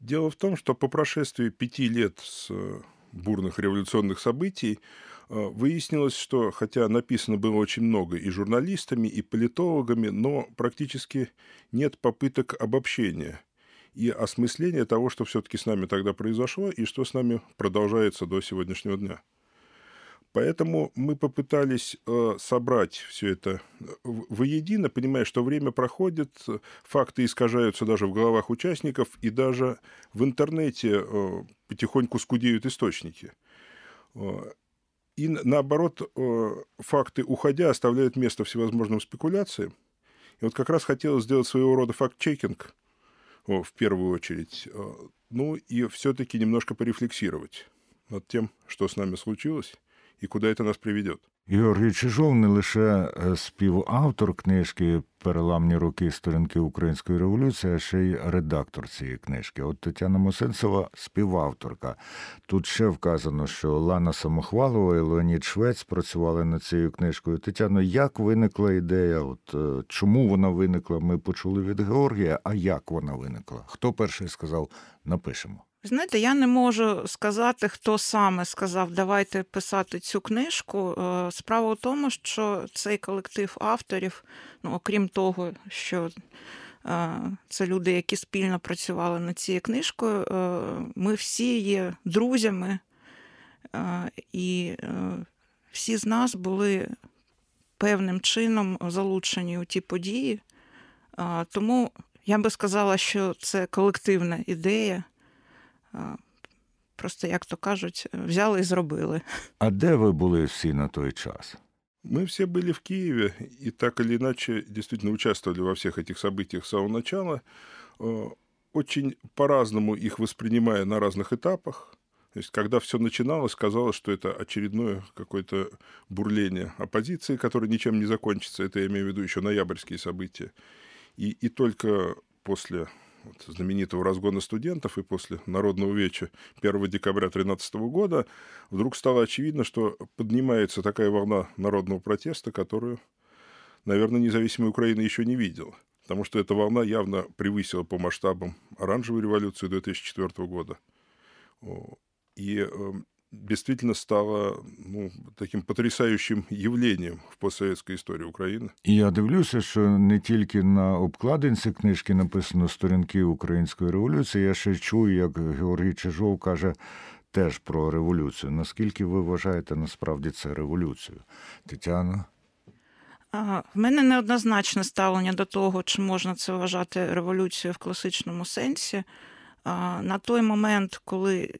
Дело в том, что по прошествии пяти лет с э, бурных революционных событий э, выяснилось, что хотя написано было очень много и журналистами, и политологами, но практически нет попыток обобщения и осмысления того, что все-таки с нами тогда произошло и что с нами продолжается до сегодняшнего дня. Поэтому мы попытались э, собрать все это э, воедино, понимая, что время проходит, факты искажаются даже в головах участников, и даже в интернете э, потихоньку скудеют источники. И наоборот, факты, уходя, оставляют место всевозможным спекуляциям. И вот как раз хотелось сделать своего рода факт-чекинг в первую очередь. Ну и все-таки немножко порефлексировать над тем, что с нами случилось і куди це нас приведет. Георгій Чижов не лише співавтор книжки Переламні роки сторінки української революції, а ще й редактор цієї книжки. От Тетяна Мосенцева співавторка. Тут ще вказано, що Лана Самохвалова і Леонід Швець працювали над цією книжкою. Тетяно, як виникла ідея? От чому вона виникла? Ми почули від Георгія. А як вона виникла? Хто перший сказав, напишемо? Знаєте, я не можу сказати, хто саме сказав, давайте писати цю книжку. Е, справа в тому, що цей колектив авторів, ну окрім того, що е, це люди, які спільно працювали над цією книжкою, е, ми всі є друзями, і всі з нас були певним чином залучені у ті події. Тому я би сказала, що це колективна ідея. Просто, як то кажуть, взяли і зробили. А де ви були всі на той час? Мы все были в Киеве и так или иначе действительно участвовали во всех этих событиях с самого начала, очень по-разному их воспринимая на разных этапах. То есть, когда все начиналось, казалось, что это очередное какое-то бурление оппозиции, которое ничем не закончится. Это я имею в виду еще ноябрьские события. И, и только после вот, знаменитого разгона студентов и после народного веча 1 декабря 2013 года вдруг стало очевидно, что поднимается такая волна народного протеста, которую, наверное, независимая Украина еще не видела. Потому что эта волна явно превысила по масштабам оранжевую революцию 2004 года. И эм, действительно стало ну, таким потрясающим явлением в постсоветской історії України. І я дивлюся, що не тільки на обкладинці книжки написано сторінки української революції. Я ще чую, як Георгій Чижов каже. Теж про революцію. Наскільки ви вважаєте насправді це революцією? Тетяна? В мене неоднозначне ставлення до того, чи можна це вважати революцією в класичному сенсі. На той момент, коли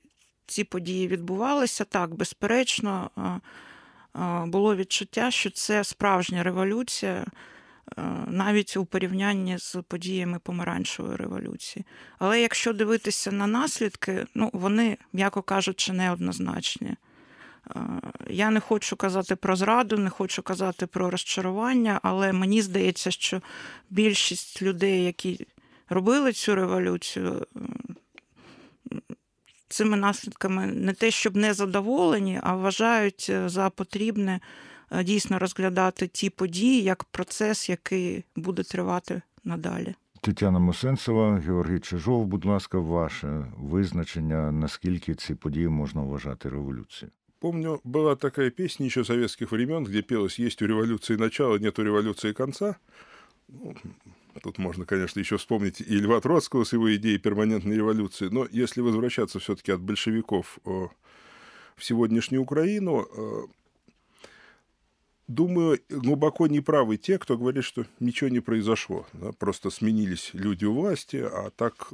ці події відбувалися, так, безперечно, було відчуття, що це справжня революція. Навіть у порівнянні з подіями помаранчевої революції. Але якщо дивитися на наслідки, ну вони, м'яко кажучи, неоднозначні. Я не хочу казати про зраду, не хочу казати про розчарування, але мені здається, що більшість людей, які робили цю революцію, цими наслідками не те, щоб не задоволені, а вважають е, за потрібне е, дійсно розглядати ті події як процес, який буде тривати надалі. Тетяна Мосенцева, Георгій Чижов, будь ласка, ваше визначення, наскільки ці події можна вважати революцією? Помню, была такая песня еще советских времен, где пелось «Есть у революции начало, нет у революции конца». Ну, Тут можно, конечно, еще вспомнить и Льва Троцкого с его идеей перманентной революции, но если возвращаться все-таки от большевиков в сегодняшнюю Украину, думаю, глубоко неправы те, кто говорит, что ничего не произошло. Просто сменились люди у власти, а так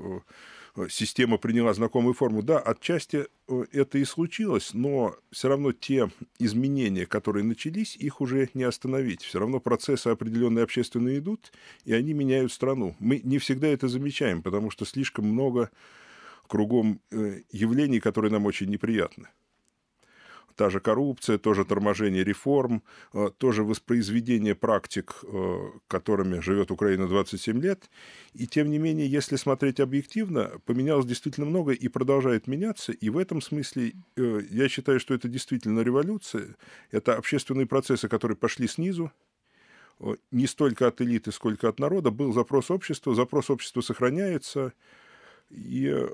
система приняла знакомую форму. Да, отчасти э, это и случилось, но все равно те изменения, которые начались, их уже не остановить. Все равно процессы определенные общественные идут, и они меняют страну. Мы не всегда это замечаем, потому что слишком много кругом э, явлений, которые нам очень неприятны та же коррупция, тоже торможение реформ, э, тоже воспроизведение практик, э, которыми живет Украина 27 лет. И тем не менее, если смотреть объективно, поменялось действительно много и продолжает меняться. И в этом смысле э, я считаю, что это действительно революция. Это общественные процессы, которые пошли снизу, не столько от элиты, сколько от народа. Был запрос общества, запрос общества сохраняется. И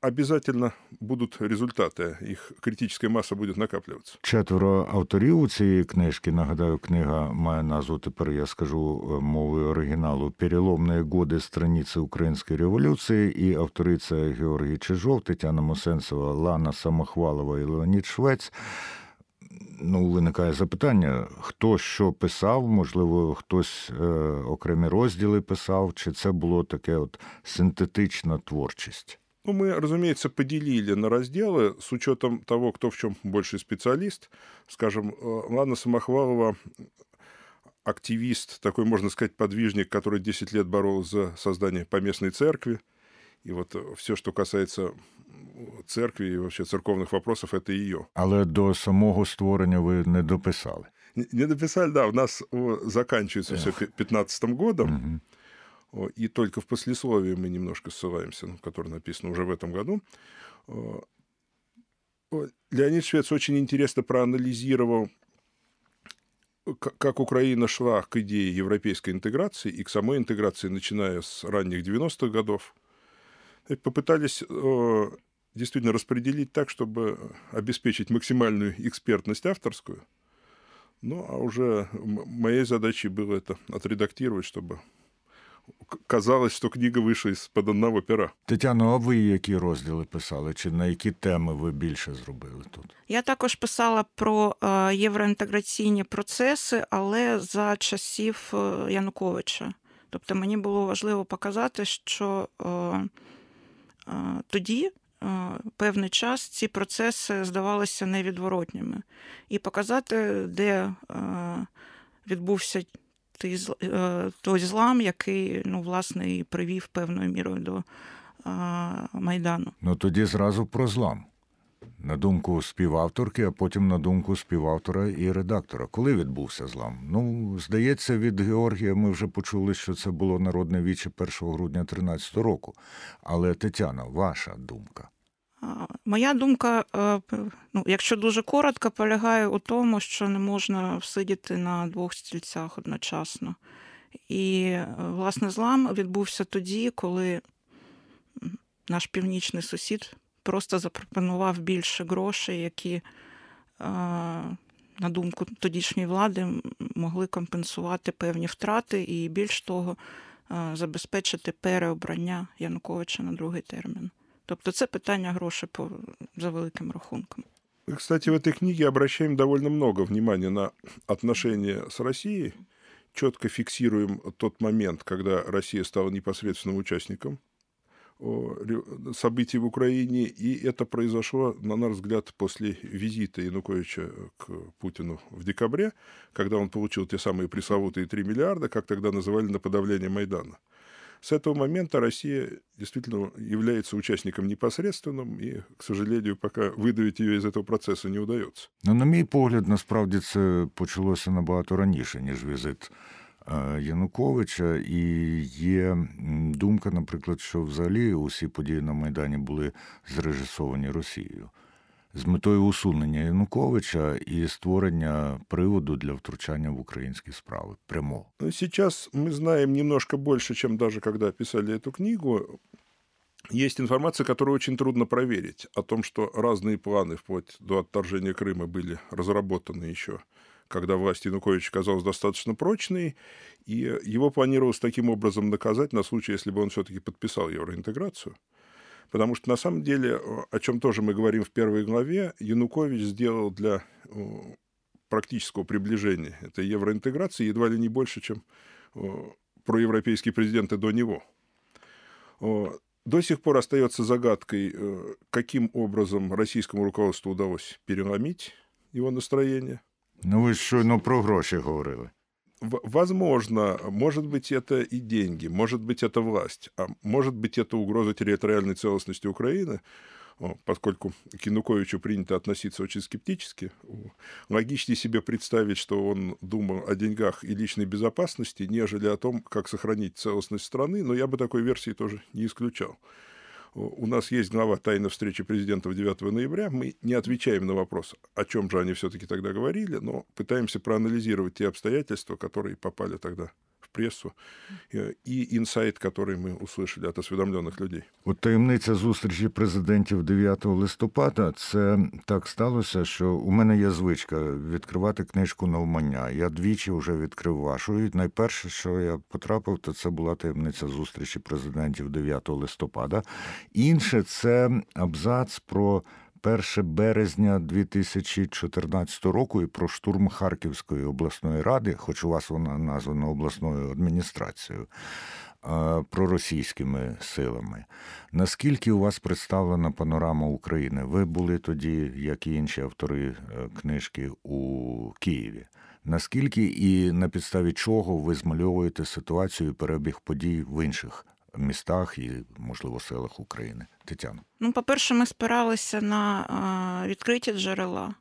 обязательно будут результаты, их критическая масса будет накапливаться. Четверо авторів у цієї книжки. Нагадаю, книга має назву, тепер я скажу е, мовою оригіналу «Переломні годи страниці української революції. І автори це Георгій Чижов, Тетяна Мосенцева, Лана Самохвалова і Леонід Швець ну, виникає запитання, хто що писав, можливо, хтось е, окремі розділи писав, чи це було таке от синтетична творчість? Ну, мы, разумеется, поделили на разделы с учетом того, кто в чем больше специалист. Скажем, э, Лана Самохвалова активист, такой, можно сказать, подвижник, который 10 лет боролся за создание поместной церкви. И вот э, все, что касается церкви і вообще церковних вопросов, это ее. Але до самого створення ви не дописали. Не дописали, да, у нас заканчивается все 15 годом, угу. И только в послесловии мы немножко ссылаемся, ну, которое написано уже в этом году. Леонид Швец очень интересно проанализировал, как Украина шла к идее европейской интеграции и к самой интеграции, начиная с ранних 90-х годов. И попытались действительно распределить так, чтобы обеспечить максимальную экспертность авторскую. Ну, а уже моей задачей было это отредактировать, чтобы казалось, що книга вийшла з під одного пера. Тетяно, а ви які розділи писали? Чи на які теми ви більше зробили тут? Я також писала про е, євроінтеграційні процеси, але за часів е, Януковича. Тобто мені було важливо показати, що е, тоді певний час ці процеси здавалися невідворотніми, і показати, де відбувся той злам, який ну, власне, і привів певною мірою до Майдану. Ну тоді зразу про злам. На думку співавторки, а потім на думку співавтора і редактора. Коли відбувся злам? Ну, здається, від Георгія ми вже почули, що це було народне віче 1 грудня 2013 року. Але Тетяна, ваша думка? Моя думка, е, ну, якщо дуже коротко, полягає у тому, що не можна всидіти на двох стільцях одночасно. І, е, власне, злам відбувся тоді, коли наш північний сусід просто запропонував більше грошей, які, е, на думку тодішньої влади, могли компенсувати певні втрати і більш того, забезпечити переобрання Януковича на другий термін. Тобто це питання грошей по, за великим рахунком. Кстати, в этой книге обращаем довольно много внимания на отношения с Россией. Четко фиксируем тот момент, когда Россия стала непосредственным участником событий в Украине, и это произошло, на наш взгляд, после визита Януковича к Путину в декабре, когда он получил те самые пресловутые 3 миллиарда, как тогда называли, на подавление Майдана. С этого момента Россия действительно является участником непосредственным, і, к сожалению, поки видавити її з цього процесу не вдається. Ну, на мій погляд, насправді це почалося набагато раніше, ніж візит е, Януковича, і є думка, наприклад, що взагалі усі події на Майдані були зрежисовані Росією з метою усунення Януковича і створення приводу для втручання в українські справи прямо. Ну, сейчас мы знаем немножко больше, чем даже когда писали эту книгу. Есть информация, которую очень трудно проверить, о том, что разные планы вплоть до отторжения Крыма были разработаны еще когда власть Януковича казалась достаточно прочной, и его планировалось таким образом наказать на случай, если бы он все-таки подписал евроинтеграцию. Потому что на самом деле, о чем тоже мы говорим в первой главе, Янукович сделал для практического приближения этой евроинтеграции едва ли не больше, чем проевропейские президенты до него. До сих пор остается загадкой, каким образом российскому руководству удалось переломить его настроение. Ну, ви щойно про гроші говорили. Возможно, может быть, это и деньги, может быть, это власть, а может быть, это угроза территориальной целостности Украины, поскольку к Януковичу принято относиться очень скептически. Логичнее себе представить, что он думал о деньгах и личной безопасности, нежели о том, как сохранить целостность страны, но я бы такой версии тоже не исключал. У нас есть глава тайной встречи президентов 9 ноября. Мы не отвечаем на вопрос, о чем же они все-таки тогда говорили, но пытаемся проанализировать те обстоятельства, которые попали тогда в в прессу, и инсайт, который мы услышали от осведомленных людей. От таємниця зустрічі президентів 9 листопада це так сталося, що у мене є звичка відкривати книжку навмання. Я двічі вже відкрив вашу. І найперше, що я потрапив, то це була таємниця зустрічі президентів 9 листопада. Інше це абзац про 1 березня 2014 року і про штурм Харківської обласної ради, хоч у вас вона названа обласною адміністрацією, проросійськими силами. Наскільки у вас представлена панорама України? Ви були тоді, як і інші автори е, книжки у Києві? Наскільки і на підставі чого ви змальовуєте ситуацію і перебіг подій в інших містах і, можливо, селах України. Тетяно. Ну, по-перше, ми спиралися на відкриті джерела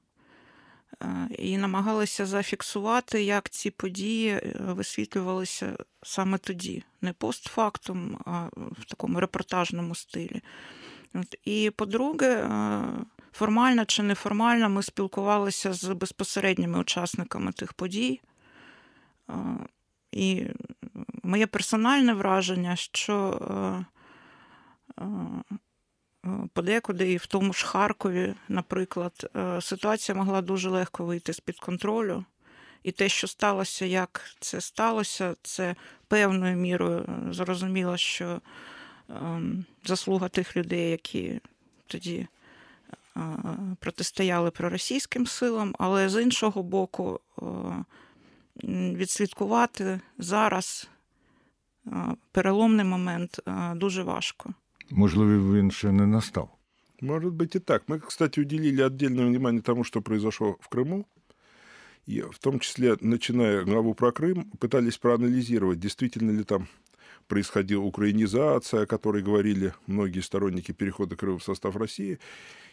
і намагалися зафіксувати, як ці події е, висвітлювалися саме тоді, не постфактум, а в такому репортажному стилі. І по-друге, формально чи неформально ми спілкувалися з безпосередніми учасниками тих подій. І моє персональне враження, що е, е, подекуди, і в тому ж Харкові, наприклад, е, ситуація могла дуже легко вийти з-під контролю. І те, що сталося, як це сталося, це певною мірою зрозуміло, що заслуга тих людей, які тоді протистояли проросійським силам, але з іншого боку, відслідкувати зараз переломний момент дуже важко. Можливо, він ще не настав. Может быть и так. Мы, кстати, уделили отдельное внимание тому, что произошло в Крыму. И в том числе, начиная главу про Крым, пытались проанализировать, действительно ли там происходила украинизация, о которой говорили многие сторонники перехода Крыма в состав России.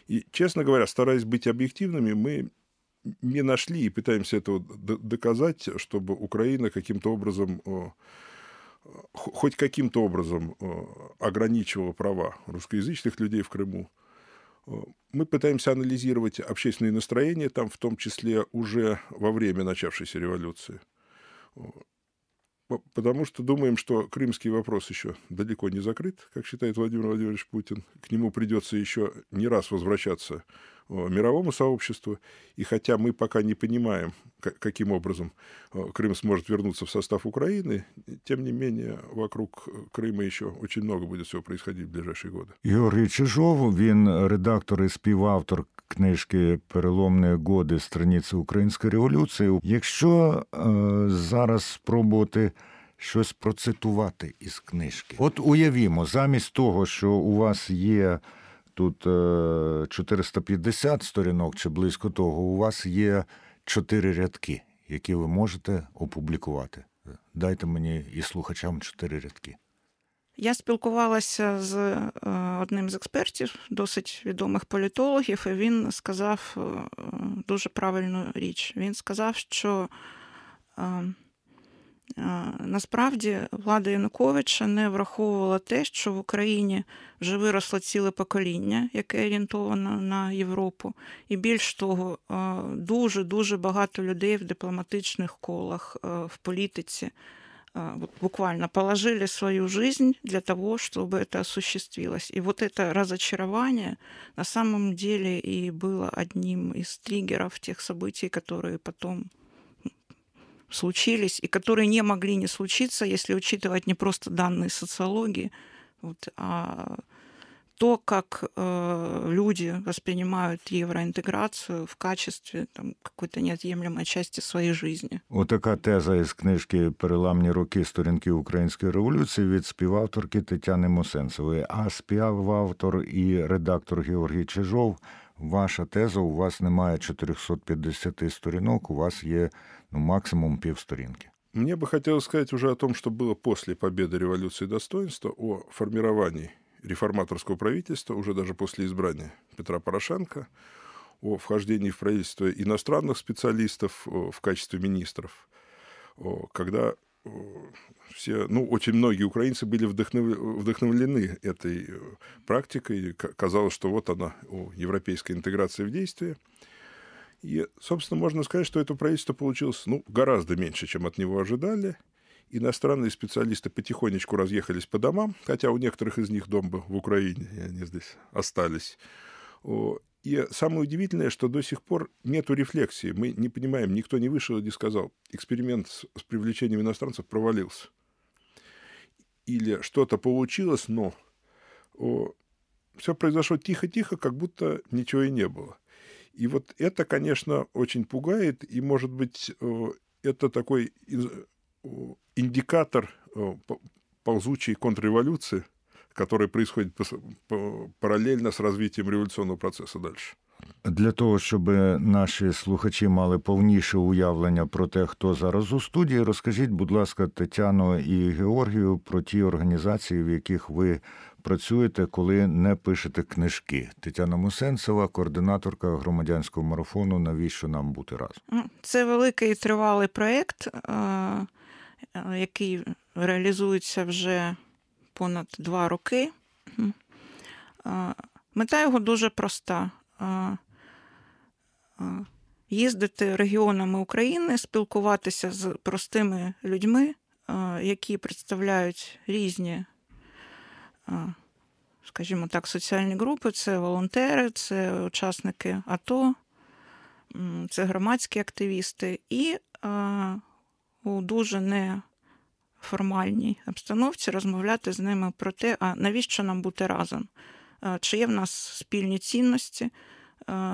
И, честно говоря, стараясь быть объективными, мы не нашли и пытаемся это доказать, чтобы Украина каким-то образом хоть каким-то образом ограничивала права русскоязычных людей в Крыму. Мы пытаемся анализировать общественные настроения там, в том числе уже во время начавшейся революции. Потому что думаем, что крымский вопрос еще далеко не закрыт, как считает Владимир Владимирович Путин. К нему придется еще не раз возвращаться мировому сообществу. И хотя мы пока не понимаем, каким образом Крым сможет вернуться в состав Украины, тем не менее вокруг Крыма еще очень много будет всего происходить в ближайшие годы. Георгій Чижов, він редактор і співавтор книжки Переломні годи страниці Української революції. Якщо е, зараз спробувати щось процитувати із книжки, от уявімо, замість того, що у вас є тут 450 е, сторінок чи близько того, у вас є чотири рядки, які ви можете опублікувати. Дайте мені і слухачам чотири рядки. Я спілкувалася з е, одним з експертів, досить відомих політологів, і він сказав е, дуже правильну річ. Він сказав, що Насправді влада Януковича не враховувала те, що в Україні вже виросло ціле покоління, яке орієнтовано на Європу, і більш того, дуже дуже багато людей в дипломатичних колах, в політиці буквально положили свою жизнь для того, чтобы это осуществилось. И вот это разочарование на самом деле и было одним из триггеров тех событий, которые потом случились и которые не могли не случиться, если учитывать не просто данные социологии, вот, а то, как э, люди воспринимают євроінтеграцію в качестве там, какой-то неотъемлемой части своєї житті. Отака теза із книжки Переламні роки сторінки української революції від співавторки Тетяни Мосенцевої. А співавтор і редактор Георгій Чижов. Ваша теза, у вас немає 450 сторінок, у вас є ну, максимум півсторінки. Мне бы хотелось сказать уже о том, что было после победы революции достоинства, о формировании реформаторского правительства, уже даже после избрания Петра Порошенко, о вхождении в правительство иностранных специалистов в качестве министров, когда все, ну, очень многие украинцы были вдохновлены этой практикой. Казалось, что вот она, европейская интеграция в действии – и, собственно, можно сказать, что это правительство получилось ну, гораздо меньше, чем от него ожидали. иностранные специалисты потихонечку разъехались по домам, хотя у некоторых из них дом был в Украине, и они здесь остались. И самое удивительное, что до сих пор нет рефлексии. Мы не понимаем, никто не вышел и не сказал, эксперимент с привлечением иностранцев провалился. Или что-то получилось, но все произошло тихо-тихо, как будто ничего и не было. И вот это, конечно, очень пугает, и, может быть, это такой индикатор ползучей контрреволюции, которая происходит паралельно з развитием революційного процесу далі. Для того, щоб наші слухачі мали повніше уявлення про те, хто зараз у студії, розкажіть, будь ласка, Тетяно і Георгію про ті організації, в яких ви працюєте, коли не пишете книжки. Тетяна Мусенцева, координаторка громадянського марафону. Навіщо нам бути разом? Це великий тривалий проєкт, який реалізується вже понад два роки. Мета його дуже проста. Їздити регіонами України, спілкуватися з простими людьми, які представляють різні, скажімо так, соціальні групи, це волонтери, це учасники АТО, це громадські активісти, і у дуже не формальній обстановці розмовляти з ними про те, а навіщо нам бути разом, чи є в нас спільні цінності.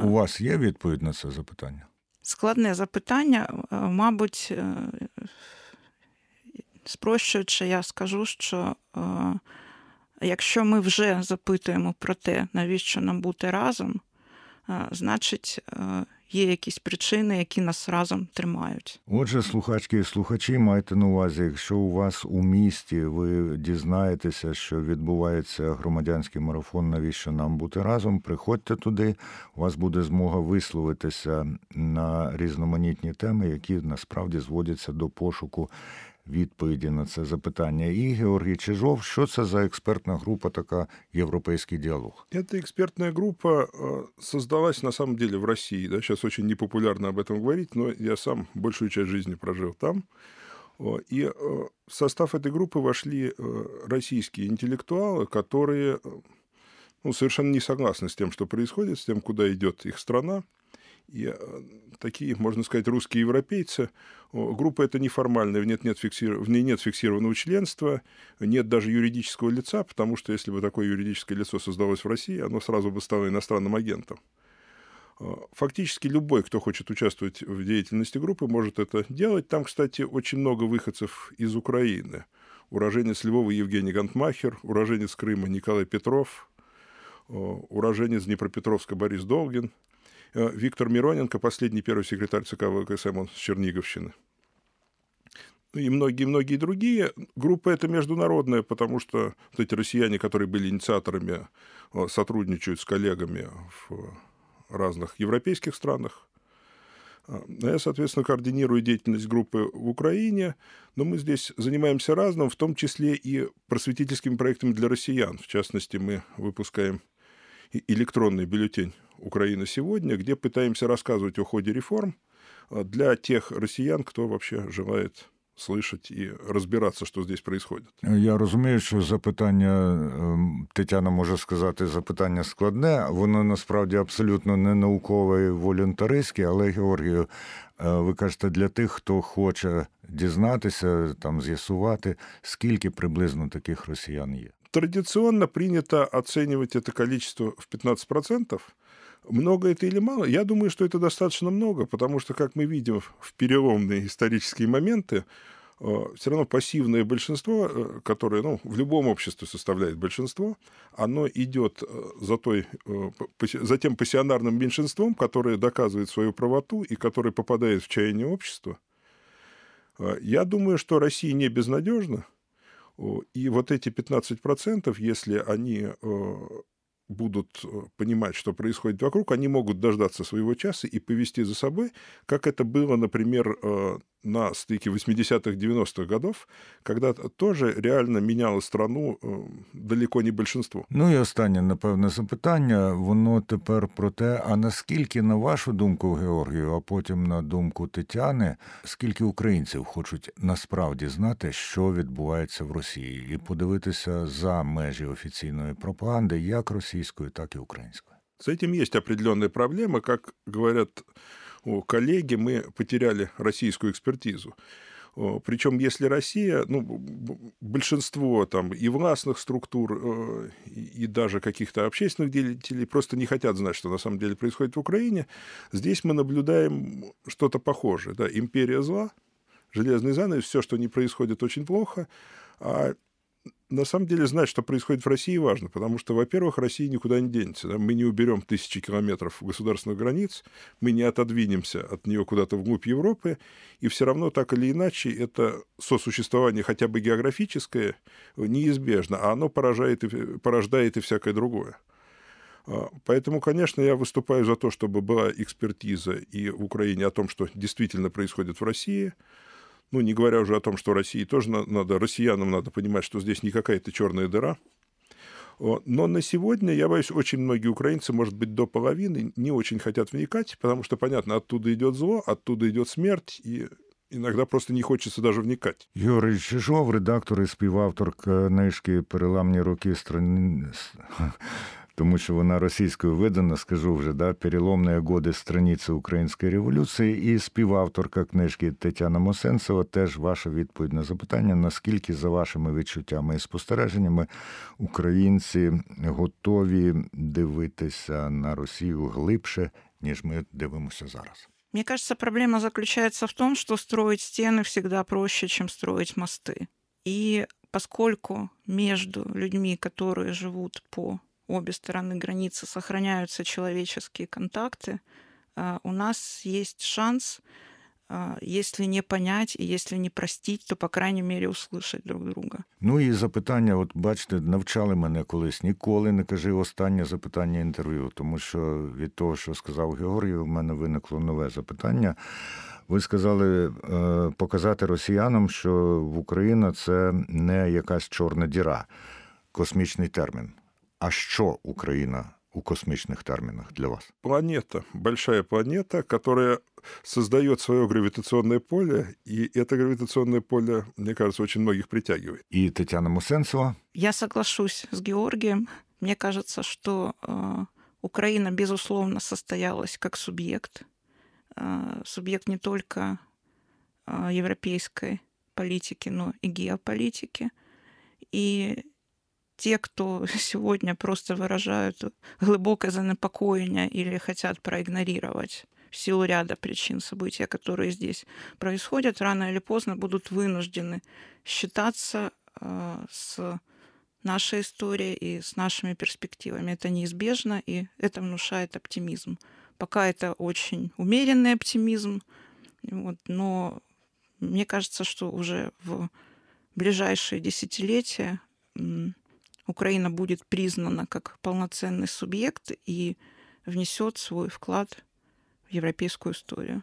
У вас є відповідь на це запитання? Складне запитання, мабуть, спрощуючи, я скажу, що якщо ми вже запитуємо про те, навіщо нам бути разом, значить, є якісь причини, які нас разом тримають. Отже, слухачки і слухачі, майте на увазі, якщо у вас у місті ви дізнаєтеся, що відбувається громадянський марафон, навіщо нам бути разом, приходьте туди. У вас буде змога висловитися на різноманітні теми, які насправді зводяться до пошуку відповіді на це запитання. І Георгій Чижов, що це за експертна група, така «Европейский диалог»? Эта экспертная группа создалась на самом деле в России. Да? Сейчас очень непопулярно об этом говорить, но я сам большую часть жизни прожил там. И в состав этой группы вошли российские интеллектуалы, которые ну, совершенно не согласны с тем, что происходит, с тем, куда идет их страна. И такие, можно сказать, русские европейцы. Группа это неформальная, в, нет, нет фиксир... в ней нет фиксированного членства, нет даже юридического лица, потому что если бы такое юридическое лицо создалось в России, оно сразу бы стало иностранным агентом. Фактически любой, кто хочет участвовать в деятельности группы, может это делать. Там, кстати, очень много выходцев из Украины. Уроженец Львова Евгений Гантмахер, уроженец Крыма Николай Петров, уроженец Днепропетровска Борис Долгин – Виктор Мироненко, последний первый секретарь ЦК ВКСМ, он с Черниговщины. И многие-многие другие. Группа эта международная, потому что вот эти россияне, которые были инициаторами, сотрудничают с коллегами в разных европейских странах. Я, соответственно, координирую деятельность группы в Украине, но мы здесь занимаемся разным, в том числе и просветительскими проектами для россиян. В частности, мы выпускаем электронный бюллетень «Украина сегодня», где пытаемся рассказывать о ходе реформ для тех россиян, кто вообще желает слышать і розбиратися, що здесь происходит. Я розумію, що запитання Тетяна може сказати запитання складне, воно насправді абсолютно не наукове і волюнтаристське, але Георгію, ви кажете, для тих, хто хоче дізнатися, там з'ясувати, скільки приблизно таких росіян є. Традиционно принято оценивать это количество в 15%. Много это или мало? Я думаю, что это достаточно много, потому что, как мы видим в переломные исторические моменты, все равно пассивное большинство, которое ну, в любом обществе составляет большинство, оно идет за, той, за тем пассионарным меньшинством, которое доказывает свою правоту и которое попадает в чаяние общества. Я думаю, что Россия не безнадежна, и вот эти 15%, если они будут понимать, что происходит вокруг, они могут дождаться своего часа и повести за собой, как это было, например, на стыке 80-х, 90-х годов, когда тоже реально меняло страну э, далеко не большинство. Ну і останнє, напевне, запитання. Воно тепер про те, а наскільки, на вашу думку, Георгію, а потім на думку Тетяни, скільки українців хочуть насправді знати, що відбувається в Росії, і подивитися за межі офіційної пропаганди, як російської, так і української? С этим есть определенные проблемы. Как говорят о, коллеги, мы потеряли российскую экспертизу. Причем, если Россия, ну, большинство там и властных структур, и даже каких-то общественных деятелей просто не хотят знать, что на самом деле происходит в Украине, здесь мы наблюдаем что-то похожее. Да, империя зла, железный занавес, все, что не происходит, очень плохо, а на самом деле знать, что происходит в России, важно, потому что, во-первых, Россия никуда не денется. Да? Мы не уберем тысячи километров государственных границ, мы не отодвинемся от нее куда-то вглубь Европы, и все равно так или иначе это сосуществование хотя бы географическое неизбежно, а оно поражает и, порождает и всякое другое. А, поэтому, конечно, я выступаю за то, чтобы была экспертиза и в Украине о том, что действительно происходит в России – ну, не говоря уже о том, что России тоже надо, россиянам надо понимать, что здесь не какая-то черная дыра. Но на сегодня, я боюсь, очень многие украинцы, может быть, до половины не очень хотят вникать, потому что, понятно, оттуда идет зло, оттуда идет смерть, и Іногда просто не хочеться даже вникати. Юрій Чижов, редактор і співавтор книжки Переламні роки страни тому що вона російською видана, скажу вже, да, переломні годи страниці Української революції, і співавторка книжки Тетяна Мосенцева теж ваша відповідь на запитання, наскільки за вашими відчуттями і спостереженнями українці готові дивитися на Росію глибше, ніж ми дивимося зараз. Мне кажется, проблема заключается в том, что строить стены всегда проще, чем строить мосты. И поскольку между людьми, которые живут по обе стороны границы сохраняются человеческие контакты, у нас есть шанс, если не понять і если не простить, то по крайній мірі услышать друг друга. Ну і запитання, от бачите, навчали мене колись ніколи не кажи останнє запитання інтерв'ю, тому що від того, що сказав Георгій, у мене виникло нове запитання. Ви сказали показати росіянам, що в Україна це не якась чорна діра, космічний термін. А що Україна у космичных терминах для вас? Планета, большая планета, которая создает свое гравитационное поле, и это гравитационное поле, мне кажется, очень многих притягивает. И Татьяна Мусенцева? Я соглашусь с Георгием. Мне кажется, что э, Украина, безусловно, состоялась как субъект. Э, субъект не только э, европейской политики, но и геополитики. И те, кто сегодня просто выражают глубокое занепокоение или хотят проигнорировать в силу ряда причин события, которые здесь происходят, рано или поздно будут вынуждены считаться э, с нашей историей и с нашими перспективами. Это неизбежно, и это внушает оптимизм. Пока это очень умеренный оптимизм, вот, но мне кажется, что уже в ближайшие десятилетия Украина будет признана как полноценный субъект и внесет свой вклад в европейскую историю.